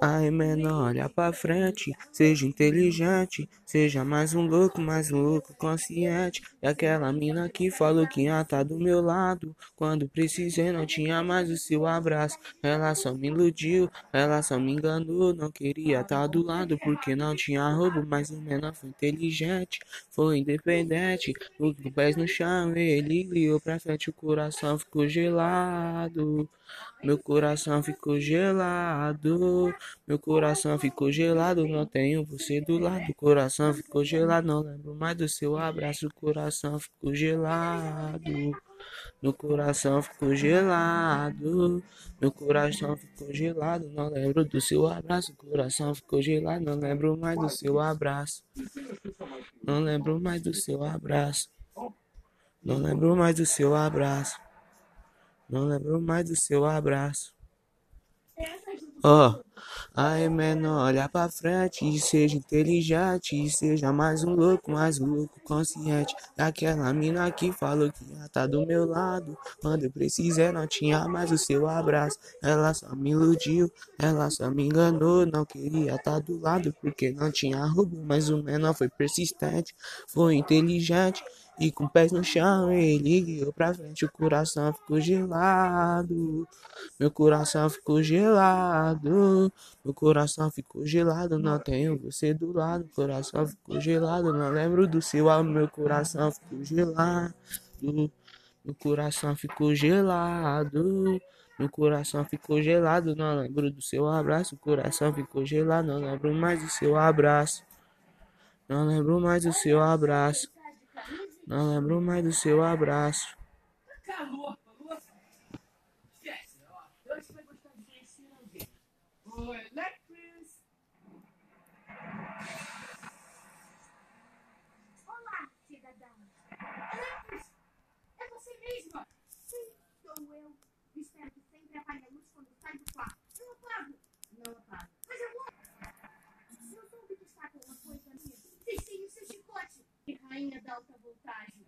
Ai, menor, olha pra frente, seja inteligente, seja mais um louco, mais um louco consciente. E aquela mina que falou que ia tá do meu lado, quando precisei não tinha mais o seu abraço. Ela só me iludiu, ela só me enganou, não queria tá do lado porque não tinha roubo, mas o menor foi inteligente, foi independente, os pés no chão, ele guiou pra frente, o coração ficou gelado. Meu coração ficou gelado, meu coração ficou gelado, não tenho você do lado. Coração ficou gelado, não lembro mais do seu abraço. Coração ficou gelado, meu coração ficou gelado, meu coração ficou gelado, não lembro do seu abraço. Coração ficou gelado, não lembro mais do seu abraço. Não lembro mais do seu abraço. Não lembro mais do seu abraço. Não lembro mais do seu abraço. Ó, oh, aí menor, olha pra frente seja inteligente seja mais um louco, mais um louco consciente. Daquela mina que falou que ia tá do meu lado. Quando eu precisei, não tinha mais o seu abraço. Ela só me iludiu, ela só me enganou. Não queria tá do lado porque não tinha roubo, mas o menor foi persistente, foi inteligente. E com pés no chão ele guiou pra frente, o coração ficou gelado. Meu coração ficou gelado. Meu coração ficou gelado, não tenho você do lado. Coração ficou gelado, não lembro do seu amor. Meu coração ficou gelado. Meu coração ficou gelado. Meu coração ficou gelado, não lembro do seu abraço. O coração ficou gelado, não lembro mais do seu abraço. Não lembro mais do seu abraço. Não lembro mais do seu abraço. Sim, sou eu. Espero que sempre apague a luz quando sai do quarto. Não apago. Da alta voltagem.